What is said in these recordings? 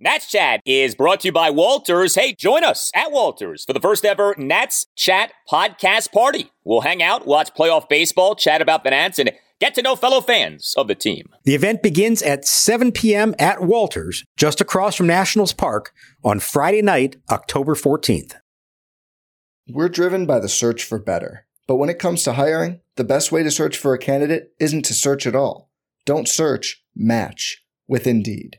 Nats Chat is brought to you by Walters. Hey, join us at Walters for the first ever Nats Chat podcast party. We'll hang out, watch playoff baseball, chat about the Nats, and get to know fellow fans of the team. The event begins at 7 p.m. at Walters, just across from Nationals Park, on Friday night, October 14th. We're driven by the search for better. But when it comes to hiring, the best way to search for a candidate isn't to search at all. Don't search, match with Indeed.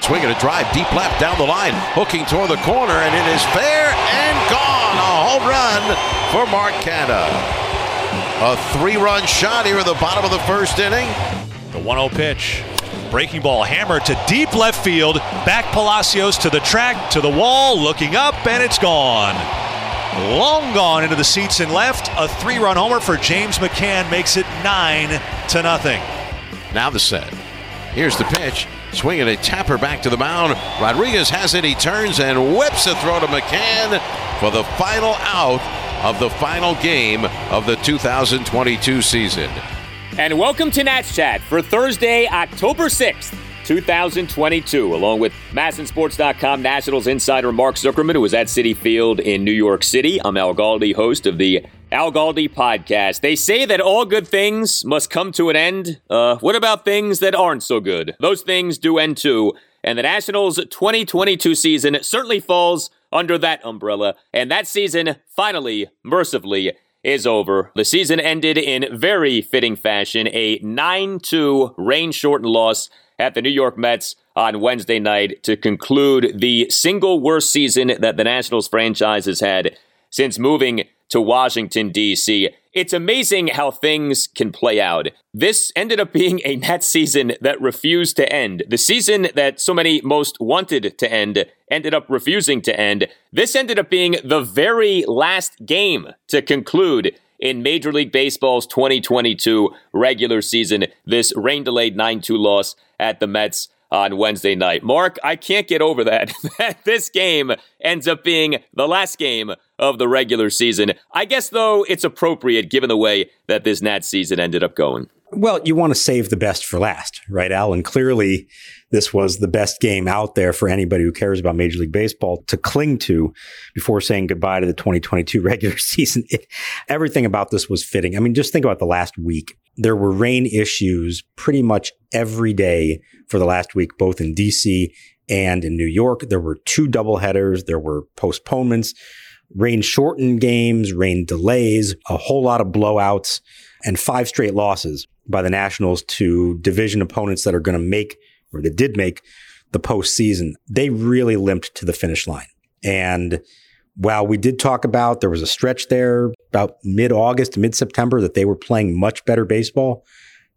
Swinging a drive deep left down the line, hooking toward the corner, and it is fair and gone. A home run for Mark Canha. A three run shot here at the bottom of the first inning. The 1 0 pitch. Breaking ball hammer to deep left field. Back Palacios to the track, to the wall, looking up, and it's gone. Long gone into the seats and left. A three run homer for James McCann makes it 9 to nothing. Now the set. Here's the pitch. Swinging a tapper back to the mound. Rodriguez has it. He turns and whips a throw to McCann for the final out of the final game of the 2022 season. And welcome to Nats Chat for Thursday, October 6th. 2022, along with MASNsports.com Nationals insider Mark Zuckerman, who was at Citi Field in New York City. I'm Al Galdi, host of the Al Galdi podcast. They say that all good things must come to an end. Uh, what about things that aren't so good? Those things do end too. And the Nationals 2022 season certainly falls under that umbrella. And that season finally, mercifully, is over. The season ended in very fitting fashion a 9 2 rain shortened loss at the New York Mets on Wednesday night to conclude the single worst season that the Nationals franchise has had since moving to Washington, D.C. It's amazing how things can play out. This ended up being a Nats season that refused to end. The season that so many most wanted to end ended up refusing to end. This ended up being the very last game to conclude in Major League Baseball's 2022 regular season. This rain delayed 9 2 loss at the Mets on Wednesday night. Mark, I can't get over that. this game ends up being the last game of the regular season. I guess, though, it's appropriate given the way that this Nats season ended up going. Well, you want to save the best for last, right, Al? And clearly, this was the best game out there for anybody who cares about Major League Baseball to cling to before saying goodbye to the 2022 regular season. It, everything about this was fitting. I mean, just think about the last week. There were rain issues pretty much every day for the last week, both in DC and in New York. There were two doubleheaders. There were postponements, rain shortened games, rain delays, a whole lot of blowouts, and five straight losses by the Nationals to division opponents that are going to make or that did make the postseason. They really limped to the finish line. And while we did talk about there was a stretch there about mid August, mid September that they were playing much better baseball,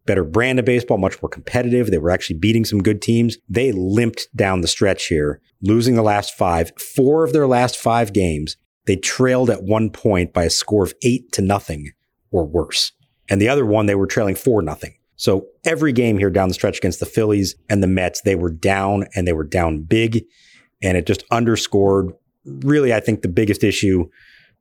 better brand of baseball, much more competitive. They were actually beating some good teams. They limped down the stretch here, losing the last five. Four of their last five games, they trailed at one point by a score of eight to nothing or worse. And the other one, they were trailing four nothing. So every game here down the stretch against the Phillies and the Mets, they were down and they were down big. And it just underscored really, I think the biggest issue,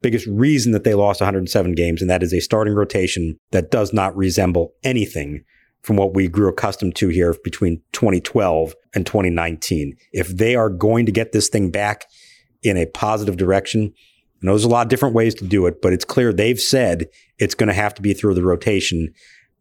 biggest reason that they lost 107 games. And that is a starting rotation that does not resemble anything from what we grew accustomed to here between 2012 and 2019. If they are going to get this thing back in a positive direction, and there's a lot of different ways to do it, but it's clear they've said it's going to have to be through the rotation.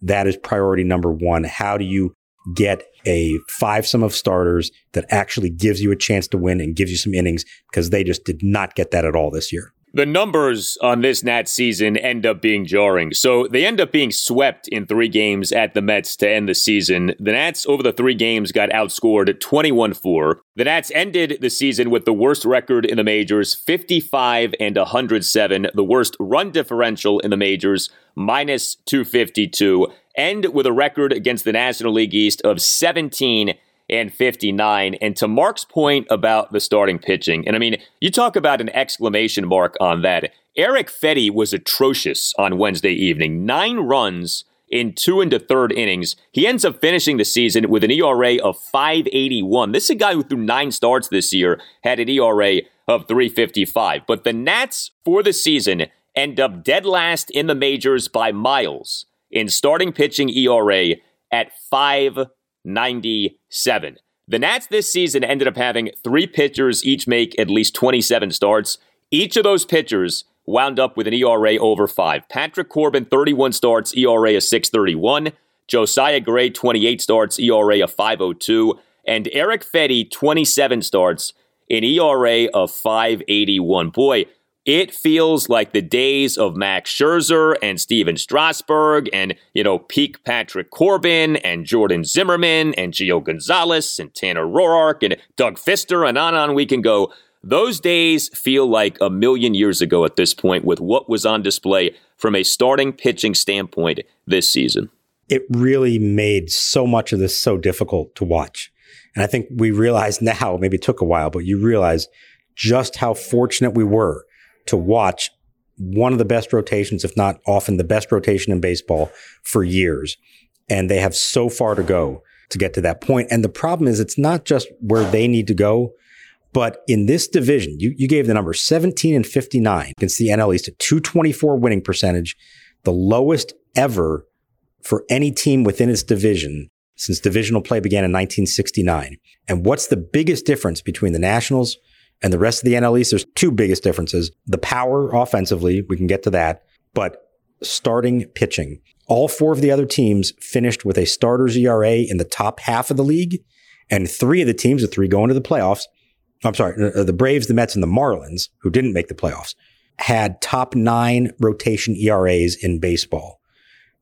That is priority number one. How do you get a five sum of starters that actually gives you a chance to win and gives you some innings because they just did not get that at all this year. The numbers on this Nats season end up being jarring. So they end up being swept in three games at the Mets to end the season. The Nats, over the three games, got outscored 21 4. The Nats ended the season with the worst record in the majors, 55 and 107, the worst run differential in the majors, minus 252, and with a record against the National League East of 17 and 59. And to Mark's point about the starting pitching, and I mean, you talk about an exclamation mark on that. Erick Fedde was atrocious on Wednesday evening. Nine runs in two a third innings. He ends up finishing the season with an ERA of 581. This is a guy who threw nine starts this year, had an ERA of 355. But the Nats for the season end up dead last in the majors by miles in starting pitching ERA at 5 97. The Nats this season ended up having three pitchers each make at least 27 starts. Each of those pitchers wound up with an ERA over five. Patrick Corbin, 31 starts, ERA of 631. Josiah Gray, 28 starts, ERA of 502. And Erick Fedde, 27 starts, an ERA of 581. Boy, it feels like the days of Max Scherzer and Stephen Strasburg and, you know, peak Patrick Corbin and Jordan Zimmermann and Gio Gonzalez and Tanner Roark and Doug Fister and on and on we can go. Those days feel like a million years ago at this point with what was on display from a starting pitching standpoint this season. It really made so much of this so difficult to watch. And I think we realize now, maybe it took a while, but you realize just how fortunate we were to watch one of the best rotations, if not often the best rotation in baseball for years. And they have so far to go to get to that point. And the problem is it's not just where they need to go, but in this division, you, you gave the number 17 and 59 against the NL East, a 224 winning percentage, the lowest ever for any team within its division since divisional play began in 1969. And what's the biggest difference between the Nationals and the rest of the NL East, there's two biggest differences. The power offensively, we can get to that, but starting pitching. All four of the other teams finished with a starter's ERA in the top half of the league, and three of the teams, the three going to the playoffs, I'm sorry, uh, the Braves, the Mets, and the Marlins, who didn't make the playoffs, had top nine rotation ERAs in baseball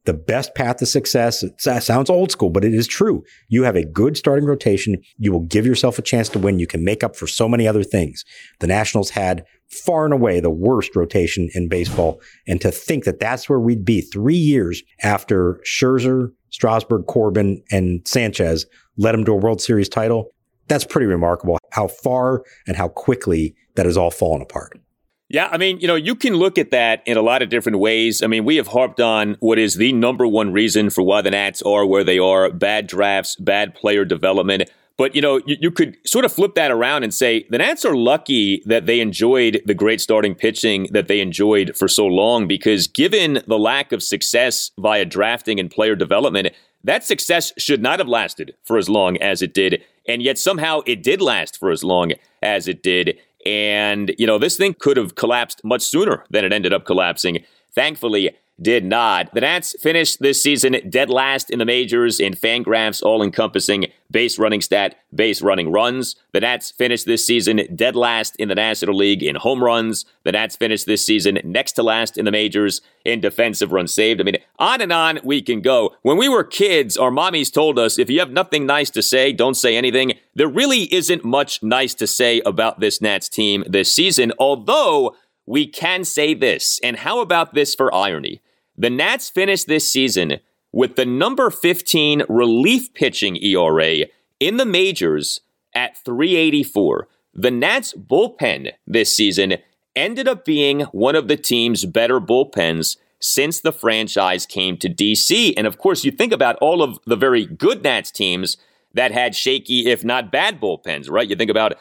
the best path to success. It sounds old school, but it is true. You have a good starting rotation. You will give yourself a chance to win. You can make up for so many other things. The Nationals had far and away the worst rotation in baseball. And to think that that's where we'd be three years after Scherzer, Strasburg, Corbin, and Sanchez led them to a World Series title, that's pretty remarkable how far and how quickly that has all fallen apart. Yeah, I mean, you know, you can look at that in a lot of different ways. I mean, we have harped on what is the number one reason for why the Nats are where they are bad drafts, bad player development. But, you know, you, you, could sort of flip that around and say the Nats are lucky that they enjoyed the great starting pitching that they enjoyed for so long because given the lack of success via drafting and player development, that success should not have lasted for as long as it did. And yet somehow it did last for as long as it did. And, you know, this thing could have collapsed much sooner than it ended up collapsing. Thankfully, did not. The Nats finished this season dead last in the majors in Fangraphs all encompassing base running stat, base running runs. The Nats finished this season dead last in the National League in home runs. The Nats finished this season next to last in the majors in defensive runs saved. I mean, on and on we can go. When we were kids, our mommies told us if you have nothing nice to say, don't say anything. There really isn't much nice to say about this Nats team this season, although we can say this. And how about this for irony? The Nats finished this season with the number 15 relief pitching ERA in the majors at 384. The Nats bullpen this season ended up being one of the team's better bullpens since the franchise came to DC. And of course, you think about all of the very good Nats teams that had shaky, if not bad bullpens, right? You think about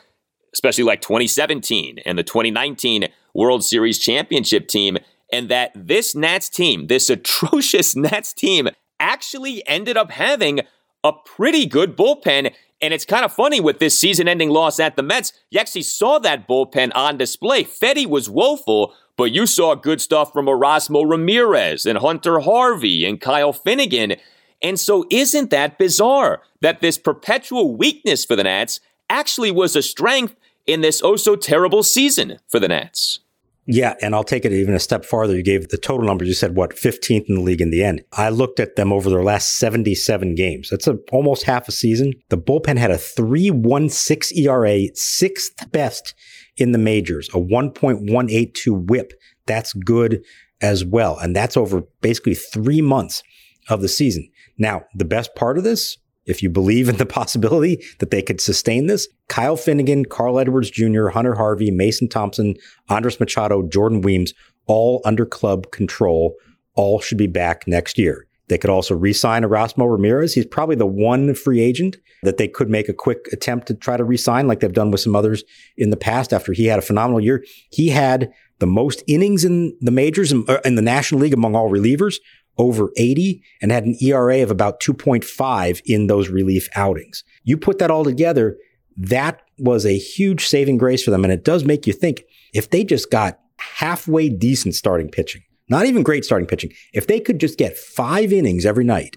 especially like 2017 and the 2019 World Series championship team and that this Nats team, this atrocious Nats team, actually ended up having a pretty good bullpen. And it's kind of funny with this season ending loss at the Mets, you actually saw that bullpen on display. Fedde was woeful, but you saw good stuff from Erasmo Ramirez and Hunter Harvey and Kyle Finnegan. And so, isn't that bizarre that this perpetual weakness for the Nats actually was a strength in this oh so terrible season for the Nats? Yeah, and I'll take it even a step farther. You gave the total numbers. You said what, 15th in the league in the end. I looked at them over their last 77 games. That's a, almost half a season. The bullpen had a 3.16 ERA, sixth best in the majors, a 1.182 whip. That's good as well. And that's over basically three months of the season. Now, the best part of this, if you believe in the possibility that they could sustain this, Kyle Finnegan, Carl Edwards Jr., Hunter Harvey, Mason Thompson, Andres Machado, Jordan Weems, all under club control, all should be back next year. They could also re-sign Erasmo Ramirez. He's probably the one free agent that they could make a quick attempt to try to re-sign, like they've done with some others in the past. After he had a phenomenal year, he had the most innings in the majors in, uh, in the National League among all relievers, over 80, and had an ERA of about 2.5 in those relief outings. You put that all together, that was a huge saving grace for them. And it does make you think if they just got halfway decent starting pitching, not even great starting pitching, if they could just get five innings every night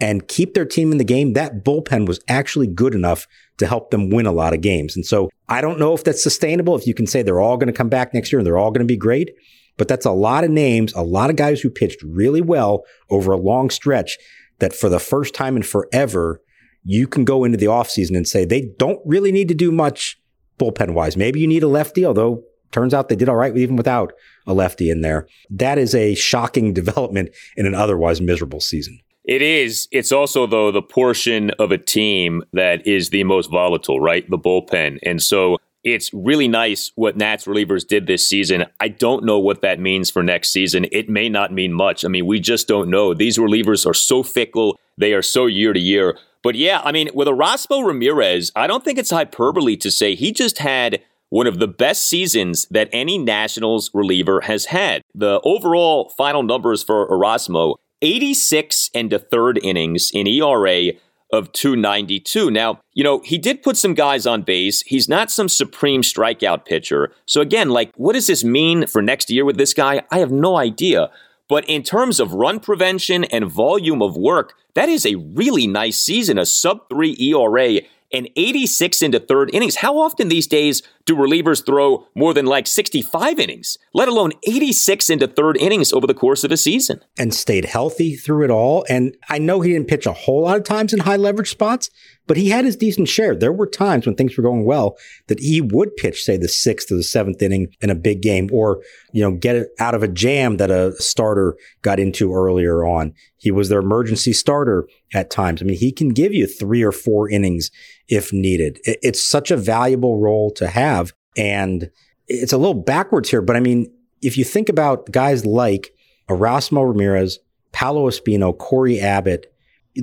and keep their team in the game, that bullpen was actually good enough to help them win a lot of games. And so I don't know if that's sustainable. If you can say they're all going to come back next year and they're all going to be great, but that's a lot of names, a lot of guys who pitched really well over a long stretch that for the first time in forever, you can go into the offseason and say they don't really need to do much bullpen wise. Maybe you need a lefty, although turns out they did all right even without a lefty in there. That is a shocking development in an otherwise miserable season. It is. It's also, though, the portion of a team that is the most volatile, right? The bullpen. And so it's really nice what Nats relievers did this season. I don't know what that means for next season. It may not mean much. I mean, we just don't know. These relievers are so fickle, they are so year to year. But yeah, I mean, with Erasmo Ramirez, I don't think it's hyperbole to say he just had one of the best seasons that any Nationals reliever has had. The overall final numbers for Erasmo 86 and a third innings in ERA of 292. Now, you know, he did put some guys on base. He's not some supreme strikeout pitcher. So again, like what does this mean for next year with this guy? I have no idea. But in terms of run prevention and volume of work, that is a really nice season, a sub 3 ERA and 86 into third innings. How often these days do relievers throw more than like 65 innings, let alone 86 into third innings over the course of a season? And stayed healthy through it all. And I know he didn't pitch a whole lot of times in high leverage spots, but he had his decent share. There were times when things were going well that he would pitch, say, the sixth or the seventh inning in a big game, or you know, get it out of a jam that a starter got into earlier on. He was their emergency starter at times. I mean, he can give you three or four innings if needed. It's such a valuable role to have. And it's a little backwards here, but I mean, if you think about guys like Erasmo Ramirez, Paolo Espino, Cory Abbott,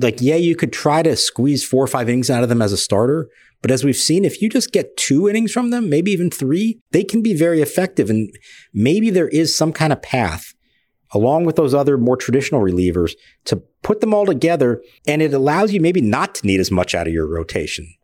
like, yeah, you could try to squeeze four or five innings out of them as a starter. But as we've seen, if you just get two innings from them, maybe even three, they can be very effective. And maybe there is some kind of path along with those other more traditional relievers to put them all together. And it allows you maybe not to need as much out of your rotation.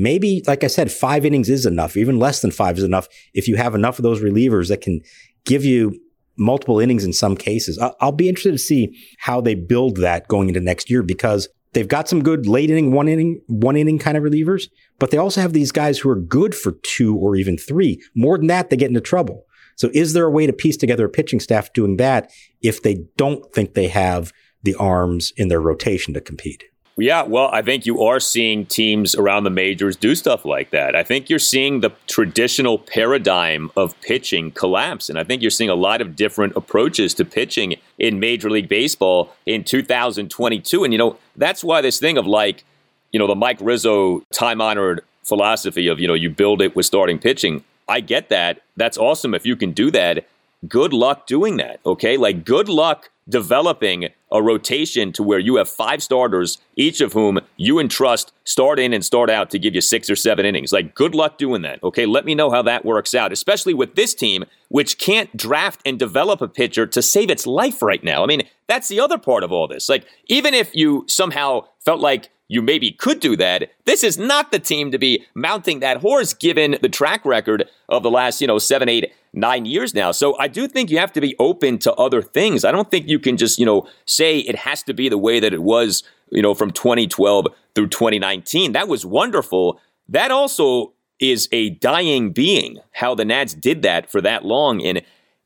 Maybe, like I said, five innings is enough. Even less than five is enough if you have enough of those relievers that can give you multiple innings in some cases. I'll be interested to see how they build that going into next year because they've got some good late inning, one inning, one inning kind of relievers, but they also have these guys who are good for two or even three. More than that, they get into trouble. So is there a way to piece together a pitching staff doing that if they don't think they have the arms in their rotation to compete? Yeah, well, I think you are seeing teams around the majors do stuff like that. I think you're seeing the traditional paradigm of pitching collapse. And I think you're seeing a lot of different approaches to pitching in Major League Baseball in 2022. And, you know, that's why this thing of like, you know, the Mike Rizzo time honored philosophy of, you know, you build it with starting pitching. I get that. That's awesome if you can do that. Good luck doing that. Okay. Like, good luck developing a rotation to where you have five starters, each of whom you entrust start in and start out to give you six or seven innings. Like, good luck doing that. Okay, let me know how that works out, especially with this team, which can't draft and develop a pitcher to save its life right now. I mean, that's the other part of all this. Like, even if you somehow felt like you maybe could do that. This is not the team to be mounting that horse given the track record of the last, you know, seven, eight, nine years now. So I do think you have to be open to other things. I don't think you can just, you know, say it has to be the way that it was, you know, from 2012 through 2019. That was wonderful. That also is a dying being. How the Nats did that for that long. And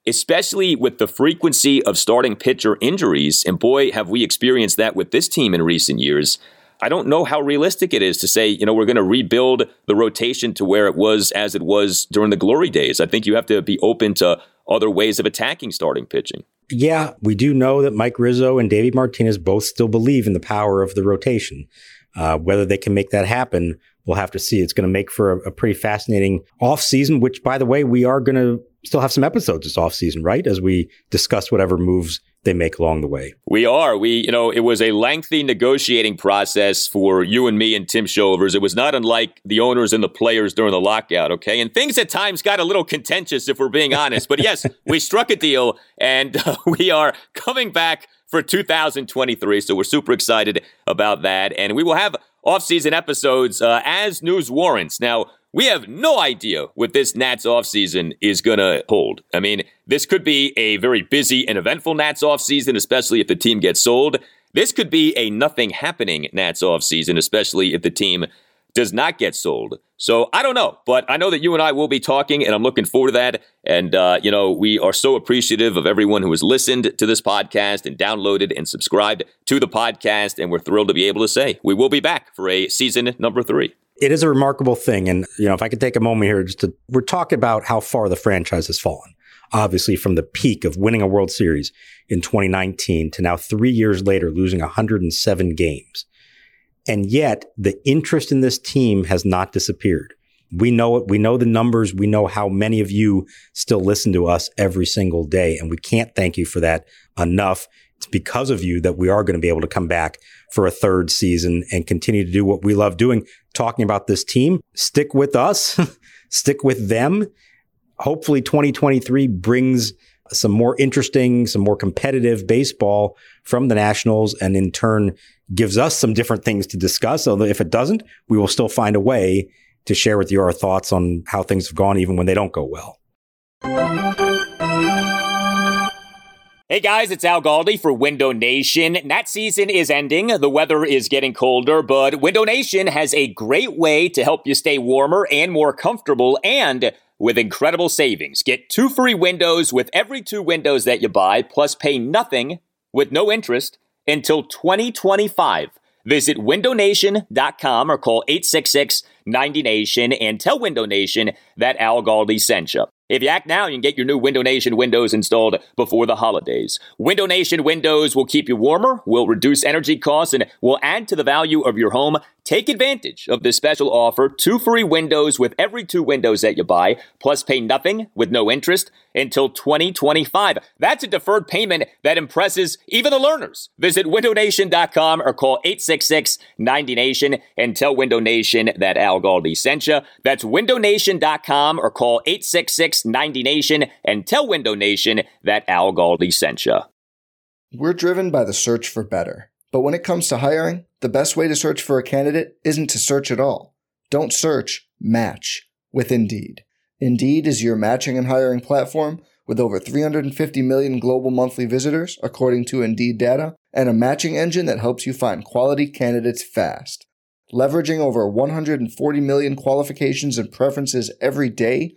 especially with the frequency of starting pitcher injuries. And boy, have we experienced that with this team in recent years. I don't know how realistic it is to say, you know, we're going to rebuild the rotation to where it was as it was during the glory days. I think you have to be open to other ways of attacking starting pitching. Yeah, we do know that Mike Rizzo and Davey Martinez both still believe in the power of the rotation. Uh, whether they can make that happen, we'll have to see. It's going to make for a, a pretty fascinating off season, which, by the way, we are going to still have some episodes this off season, right? As we discuss whatever moves they make along the way. We are. We, you know, it was a lengthy negotiating process for you and me and Tim Shovers. It was not unlike the owners and the players during the lockout, okay? And things at times got a little contentious, if we're being honest. But yes, we struck a deal and uh, we are coming back for 2023. So we're super excited about that. And we will have off-season episodes uh, as news warrants. Now, we have no idea what this Nats offseason is going to hold. I mean, this could be a very busy and eventful Nats offseason, especially if the team gets sold. This could be a nothing happening Nats offseason, especially if the team does not get sold. So I don't know, but I know that you and I will be talking, and I'm looking forward to that. And, uh, you know, we are so appreciative of everyone who has listened to this podcast and downloaded and subscribed to the podcast. And we're thrilled to be able to say we will be back for a season number three. It is a remarkable thing. And, you know, if I could take a moment here just to, we're talking about how far the franchise has fallen. Obviously, from the peak of winning a World Series in 2019 to now three years later, losing 107 games. And yet the interest in this team has not disappeared. We know it. We know the numbers. We know how many of you still listen to us every single day. And we can't thank you for that enough. It's because of you that we are going to be able to come back for a third season and continue to do what we love doing, talking about this team. Stick with us, stick with them. Hopefully 2023 brings some more interesting, some more competitive baseball from the Nationals and in turn gives us some different things to discuss. Although if it doesn't, we will still find a way to share with you our thoughts on how things have gone, even when they don't go well. Hey guys, it's Al Galdi for Window Nation. That season is ending. The weather is getting colder, but Window Nation has a great way to help you stay warmer and more comfortable and with incredible savings. Get two free windows with every two windows that you buy, plus pay nothing with no interest until 2025. Visit windownation.com or call 866 90Nation and tell Window Nation that Al Galdi sent you. If you act now, you can get your new Window Nation windows installed before the holidays. Window Nation windows will keep you warmer, will reduce energy costs, and will add to the value of your home. Take advantage of this special offer two free windows with every two windows that you buy, plus pay nothing with no interest until 2025. That's a deferred payment that impresses even the Lerners. Visit windownation.com or call 866 90Nation and tell Window Nation that Al Galdi sent you. That's windownation.com or call 866 90Nation and tell Window Nation that Al Galdi sent you. We're driven by the search for better. But when it comes to hiring, the best way to search for a candidate isn't to search at all. Don't search, match with Indeed. Indeed is your matching and hiring platform with over 350 million global monthly visitors, according to Indeed data, and a matching engine that helps you find quality candidates fast. Leveraging over 140 million qualifications and preferences every day,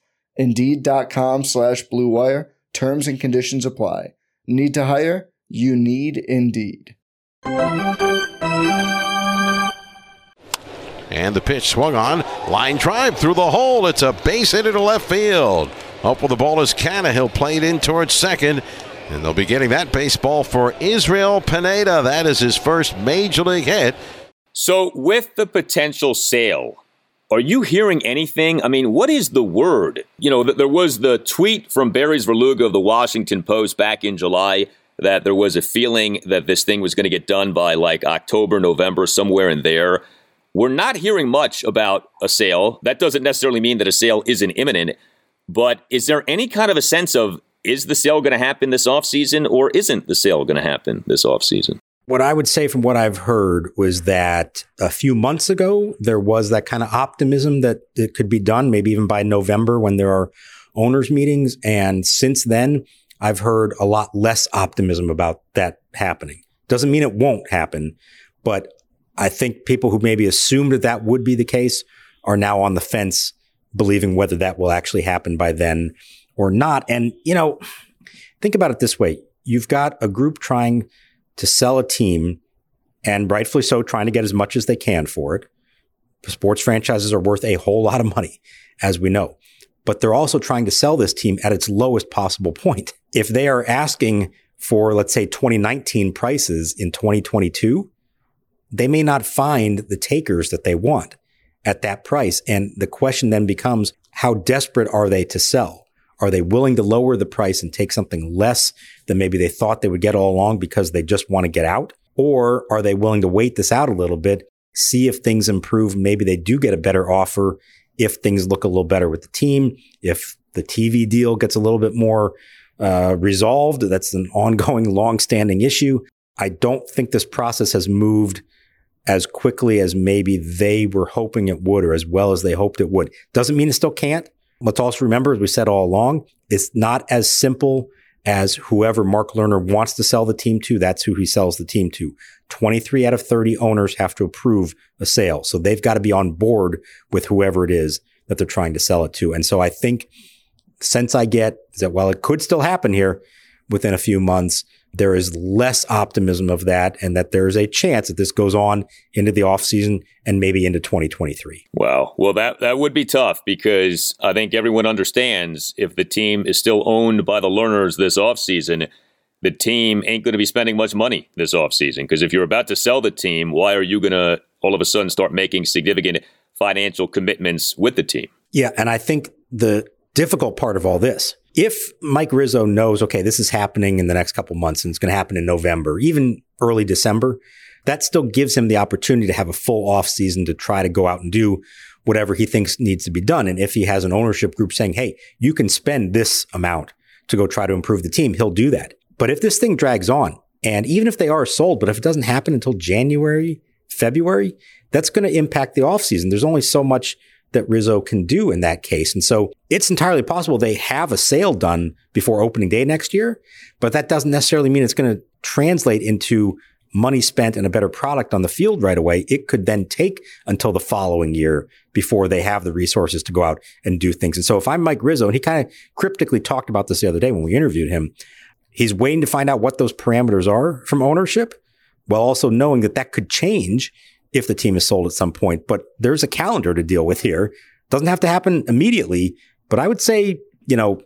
Indeed.com slash BlueWire. Terms and conditions apply. Need to hire? You need Indeed. And the pitch swung on. Line drive through the hole. It's a base hit into left field. Up with the ball is Canha. played in towards second. And they'll be getting that baseball for Israel Pineda. That is his first major league hit. So, with the potential sale, are you hearing anything? I mean, what is the word? You know, there was the tweet from Barry Svrluga of the Washington Post back in July that there was a feeling that this thing was going to get done by like October, November, somewhere in there. We're not hearing much about a sale. That doesn't necessarily mean that a sale isn't imminent. But is there any kind of a sense of is the sale going to happen this offseason or isn't the sale going to happen this offseason? What I would say from what I've heard was that a few months ago, there was that kind of optimism that it could be done, maybe even by November when there are owners' meetings. And since then, I've heard a lot less optimism about that happening. Doesn't mean it won't happen, but I think people who maybe assumed that that would be the case are now on the fence, believing whether that will actually happen by then or not. And, you know, think about it this way. You've got a group trying to sell a team and rightfully so trying to get as much as they can for it. Sports franchises are worth a whole lot of money, as we know, but they're also trying to sell this team at its lowest possible point. If they are asking for, let's say, 2019 prices in 2022, they may not find the takers that they want at that price. And the question then becomes, how desperate are they to sell? Are they willing to lower the price and take something less than maybe they thought they would get all along because they just want to get out? Or are they willing to wait this out a little bit, see if things improve? Maybe they do get a better offer if things look a little better with the team, if the TV deal gets a little bit more uh, resolved. That's an ongoing, long-standing issue. I don't think this process has moved as quickly as maybe they were hoping it would, or as well as they hoped it would. Doesn't mean it still can't. Let's also remember, as we said all along, it's not as simple as whoever Mark Lerner wants to sell the team to, that's who he sells the team to. 23 out of 30 owners have to approve a sale. So they've got to be on board with whoever it is that they're trying to sell it to. And so I think sense I get is that while it could still happen here within a few months, there is less optimism of that and that there is a chance that this goes on into the offseason and maybe into 2023. Wow. Well, that, that would be tough because I think everyone understands if the team is still owned by the Lerners this offseason, the team ain't going to be spending much money this offseason. Because if you're about to sell the team, why are you going to all of a sudden start making significant financial commitments with the team? Yeah. And I think the difficult part of all this if Mike Rizzo knows, okay, this is happening in the next couple months and it's going to happen in November, even early December, that still gives him the opportunity to have a full off season to try to go out and do whatever he thinks needs to be done. And if he has an ownership group saying, hey, you can spend this amount to go try to improve the team, he'll do that. But if this thing drags on, and even if they are sold, but if it doesn't happen until January, February, that's going to impact the offseason. There's only so much that Rizzo can do in that case. And so it's entirely possible they have a sale done before opening day next year, but that doesn't necessarily mean it's going to translate into money spent and a better product on the field right away. It could then take until the following year before they have the resources to go out and do things. And so if I'm Mike Rizzo, and he kind of cryptically talked about this the other day when we interviewed him, he's waiting to find out what those parameters are from ownership while also knowing that that could change if the team is sold at some point. But there's a calendar to deal with here. Doesn't have to happen immediately, but I would say, you know,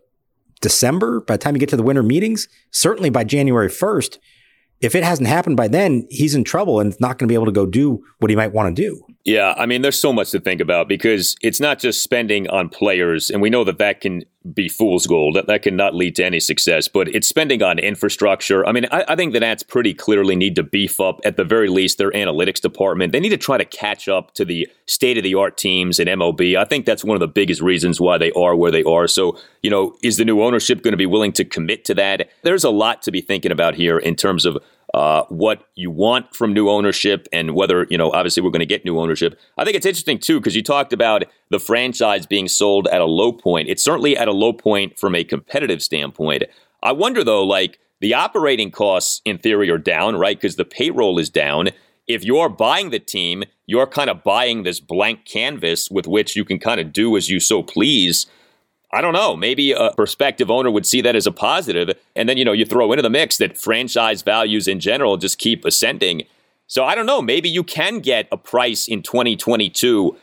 December, by the time you get to the winter meetings, certainly by January 1st, if it hasn't happened by then, he's in trouble and not going to be able to go do what he might want to do. Yeah, I mean, there's so much to think about because it's not just spending on players, and we know that that can be fool's gold. That that cannot lead to any success. But it's spending on infrastructure. I mean, I, I think the Nats pretty clearly need to beef up at the very least their analytics department. They need to try to catch up to the state of the art teams in MLB. I think that's one of the biggest reasons why they are where they are. So, you know, is the new ownership going to be willing to commit to that? There's a lot to be thinking about here in terms of uh, what you want from new ownership and whether, you know, obviously we're going to get new ownership. I think it's interesting, too, because you talked about the franchise being sold at a low point. It's certainly at a low point from a competitive standpoint. I wonder, though, like the operating costs in theory are down, right? Because the payroll is down. If you're buying the team, you're kind of buying this blank canvas with which you can kind of do as you so please. I don't know. Maybe a prospective owner would see that as a positive. And then, you know, you throw into the mix that franchise values in general just keep ascending. So I don't know. Maybe you can get a price in 2022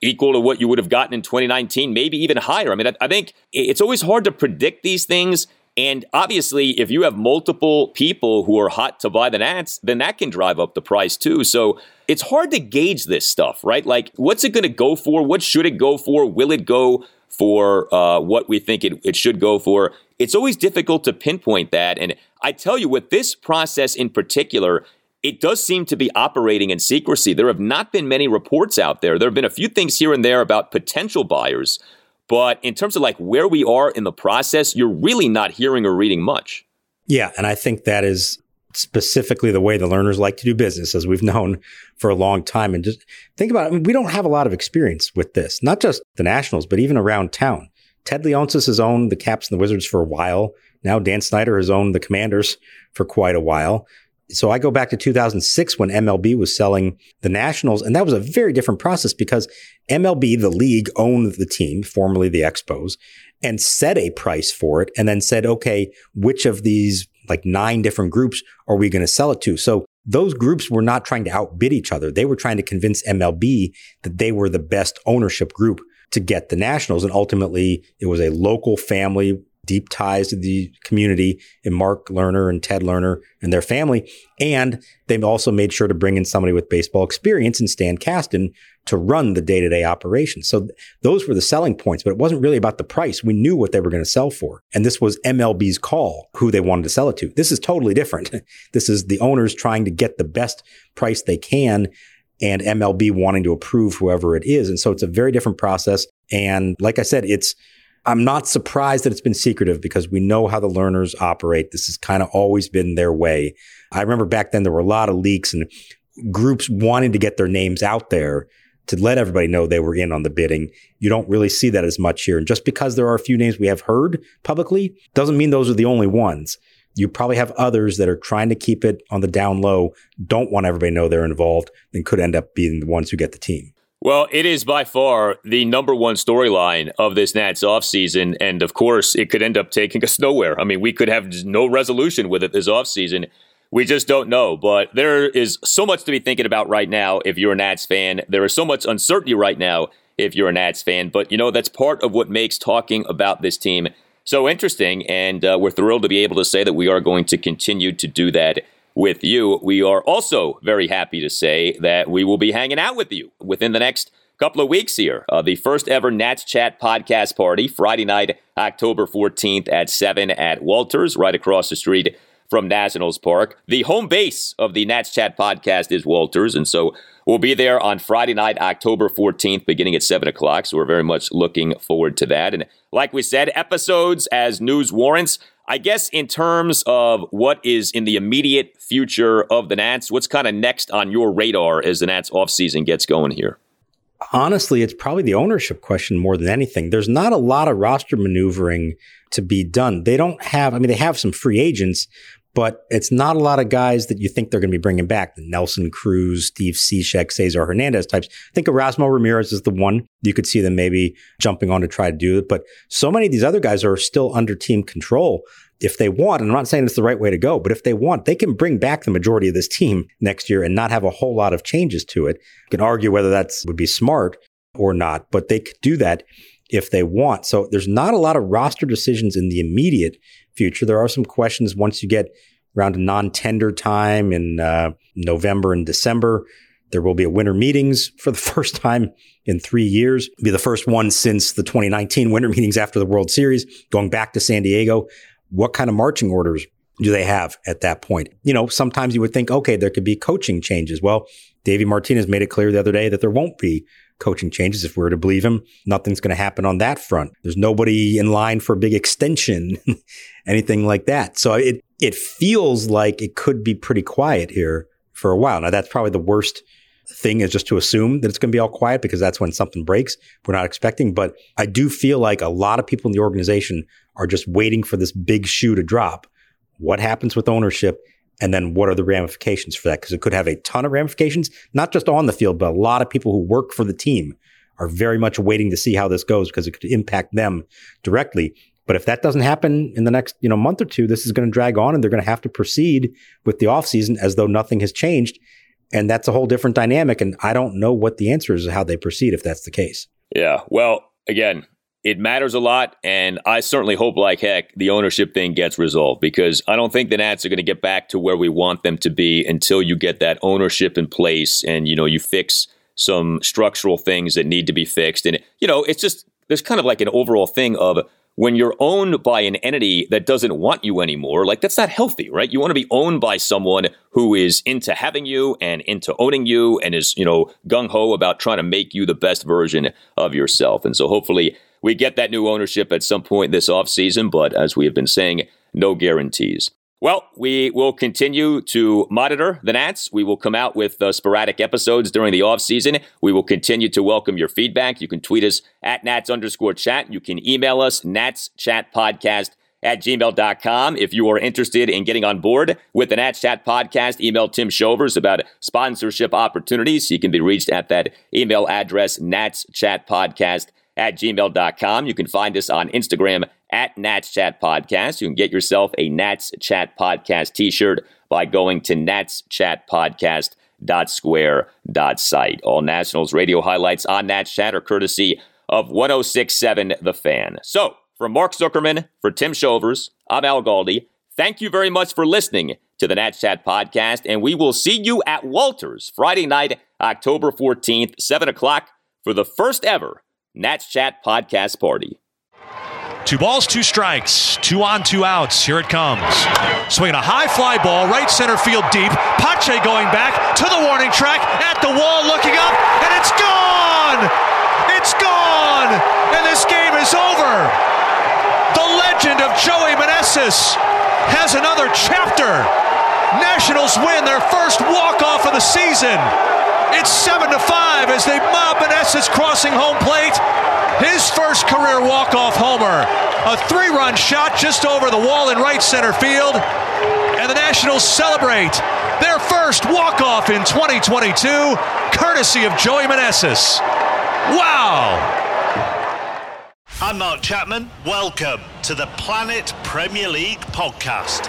equal to what you would have gotten in 2019, maybe even higher. I mean, I, I think it's always hard to predict these things. And obviously, if you have multiple people who are hot to buy the Nats, then that can drive up the price too. So it's hard to gauge this stuff, right? Like, what's it going to go for? What should it go for? Will it go for uh, what we think it, it should go for. It's always difficult to pinpoint that. And I tell you, with this process in particular, it does seem to be operating in secrecy. There have not been many reports out there. There have been a few things here and there about potential buyers, But in terms of like where we are in the process, you're really not hearing or reading much. Yeah. And I think that is specifically the way the Lerners like to do business, as we've known for a long time. And just think about it. I mean, we don't have a lot of experience with this, not just the Nationals, but even around town. Ted Leonsis has owned the Caps and the Wizards for a while. Now Dan Snyder has owned the Commanders for quite a while. So I go back to 2006 when MLB was selling the Nationals, and that was a very different process because MLB, the league, owned the team, formerly the Expos, and set a price for it, and then said, okay, which of these like nine different groups are we going to sell it to? So those groups were not trying to outbid each other. They were trying to convince MLB that they were the best ownership group to get the Nationals. And ultimately, it was a local family deep ties to the community in Mark Lerner and Ted Lerner and their family. And they've also made sure to bring in somebody with baseball experience and Stan Kasten to run the day to day operations. So th- those were the selling points, but it wasn't really about the price. We knew what they were going to sell for. And this was MLB's call who they wanted to sell it to. This is totally different. this is the owners trying to get the best price they can and MLB wanting to approve whoever it is. And so it's a very different process. And like I said, it's, I'm not surprised that it's been secretive because we know how the Lerners operate. This has kind of always been their way. I remember back then there were a lot of leaks and groups wanting to get their names out there to let everybody know they were in on the bidding. You don't really see that as much here. And just because there are a few names we have heard publicly doesn't mean those are the only ones. You probably have others that are trying to keep it on the down low, don't want everybody to know they're involved, and could end up being the ones who get the team. Well, it is by far the number one storyline of this Nats offseason. And of course, it could end up taking us nowhere. I mean, we could have no resolution with it this offseason. We just don't know. But there is so much to be thinking about right now if you're a Nats fan. There is so much uncertainty right now if you're a Nats fan. But, you know, that's part of what makes talking about this team so interesting. And uh, we're thrilled to be able to say that we are going to continue to do that with you. We are also very happy to say that we will be hanging out with you within the next couple of weeks here. Uh, the first ever Nats Chat podcast party, Friday night, October 14th at 7 at Walters, right across the street from Nationals Park. The home base of the Nats Chat podcast is Walters, and so we'll be there on Friday night, October 14th, beginning at 7 o'clock. So we're very much looking forward to that. And like we said, episodes as news warrants. I guess in terms of what is in the immediate future of the Nats, what's kind of next on your radar as the Nats offseason gets going here? Honestly, it's probably the ownership question more than anything. There's not a lot of roster maneuvering to be done. They don't have, I mean, they have some free agents, but it's not a lot of guys that you think they're going to be bringing back. The Nelson Cruz, Steve Cishek, Cesar Hernandez types. I think Erasmo Ramirez is the one you could see them maybe jumping on to try to do it. But so many of these other guys are still under team control. If they want, and I'm not saying it's the right way to go, but if they want, they can bring back the majority of this team next year and not have a whole lot of changes to it. You can argue whether that would be smart or not, but they could do that if they want. So there's not a lot of roster decisions in the immediate future. There are some questions once you get around a non-tender time in uh, November and December. There will be a winter meetings for the first time in three years. It'll be the first one since the 2019 winter meetings after the World Series, going back to San Diego. What kind of marching orders do they have at that point? You know, sometimes you would think, okay, there could be coaching changes. Well, Davey Martinez made it clear the other day that there won't be coaching changes. If we were to believe him, nothing's going to happen on that front. There's nobody in line for a big extension, anything like that. So it, it feels like it could be pretty quiet here for a while. Now, that's probably the worst thing is just to assume that it's going to be all quiet because that's when something breaks. We're not expecting, but I do feel like a lot of people in the organization are just waiting for this big shoe to drop. What happens with ownership? And then what are the ramifications for that? Because it could have a ton of ramifications, not just on the field, but a lot of people who work for the team are very much waiting to see how this goes because it could impact them directly. But if that doesn't happen in the next, you know, month or two, this is going to drag on and they're going to have to proceed with the offseason as though nothing has changed. And that's a whole different dynamic. And I don't know what the answer is how they proceed if that's the case. Yeah. Well, again, it matters a lot. And I certainly hope, like heck, the ownership thing gets resolved because I don't think the Nats are going to get back to where we want them to be until you get that ownership in place and, you know, you fix some structural things that need to be fixed. And, you know, it's just, there's kind of like an overall thing of when you're owned by an entity that doesn't want you anymore, like that's not healthy, right? You want to be owned by someone who is into having you and into owning you and is, you know, gung ho about trying to make you the best version of yourself. And so hopefully we get that new ownership at some point this offseason, but as we have been saying, no guarantees. Well, we will continue to monitor the Nats. We will come out with uh, sporadic episodes during the offseason. We will continue to welcome your feedback. You can tweet us at Nats underscore chat. You can email us, Nats Chat Podcast at gmail.com. If you are interested in getting on board with the Nats Chat podcast, email Tim Shovers about sponsorship opportunities. He can be reached at that email address, Nats Chat Podcast at gmail.com. You can find us on Instagram at Nats Chat Podcast. You can get yourself a Nats Chat Podcast t shirt by going to natschatpodcast.square.site. All Nationals radio highlights on Nats Chat are courtesy of 1067 The Fan. So, from Mark Zuckerman, for Tim Shovers, I'm Al Galdi. Thank you very much for listening to the Nats Chat podcast, and we will see you at Walters Friday night, October 14th, 7 o'clock, for the first ever Nats Chat podcast party. Two balls, two strikes, two on, two outs. Here it comes. Swinging a high fly ball, right center field deep. Pache going back to the warning track, at the wall, looking up, and it's gone! It's gone! And this game is over! The legend of Joey Meneses has another chapter. Nationals win their first walk-off of the season. It's 7 to 5 as they mob Meneses crossing home plate. His first career walk-off homer. A three-run shot just over the wall in right center field. And the Nationals celebrate their first walk-off in 2022, courtesy of Joey Meneses. Wow! I'm Mark Chapman. Welcome to the Planet Premier League podcast.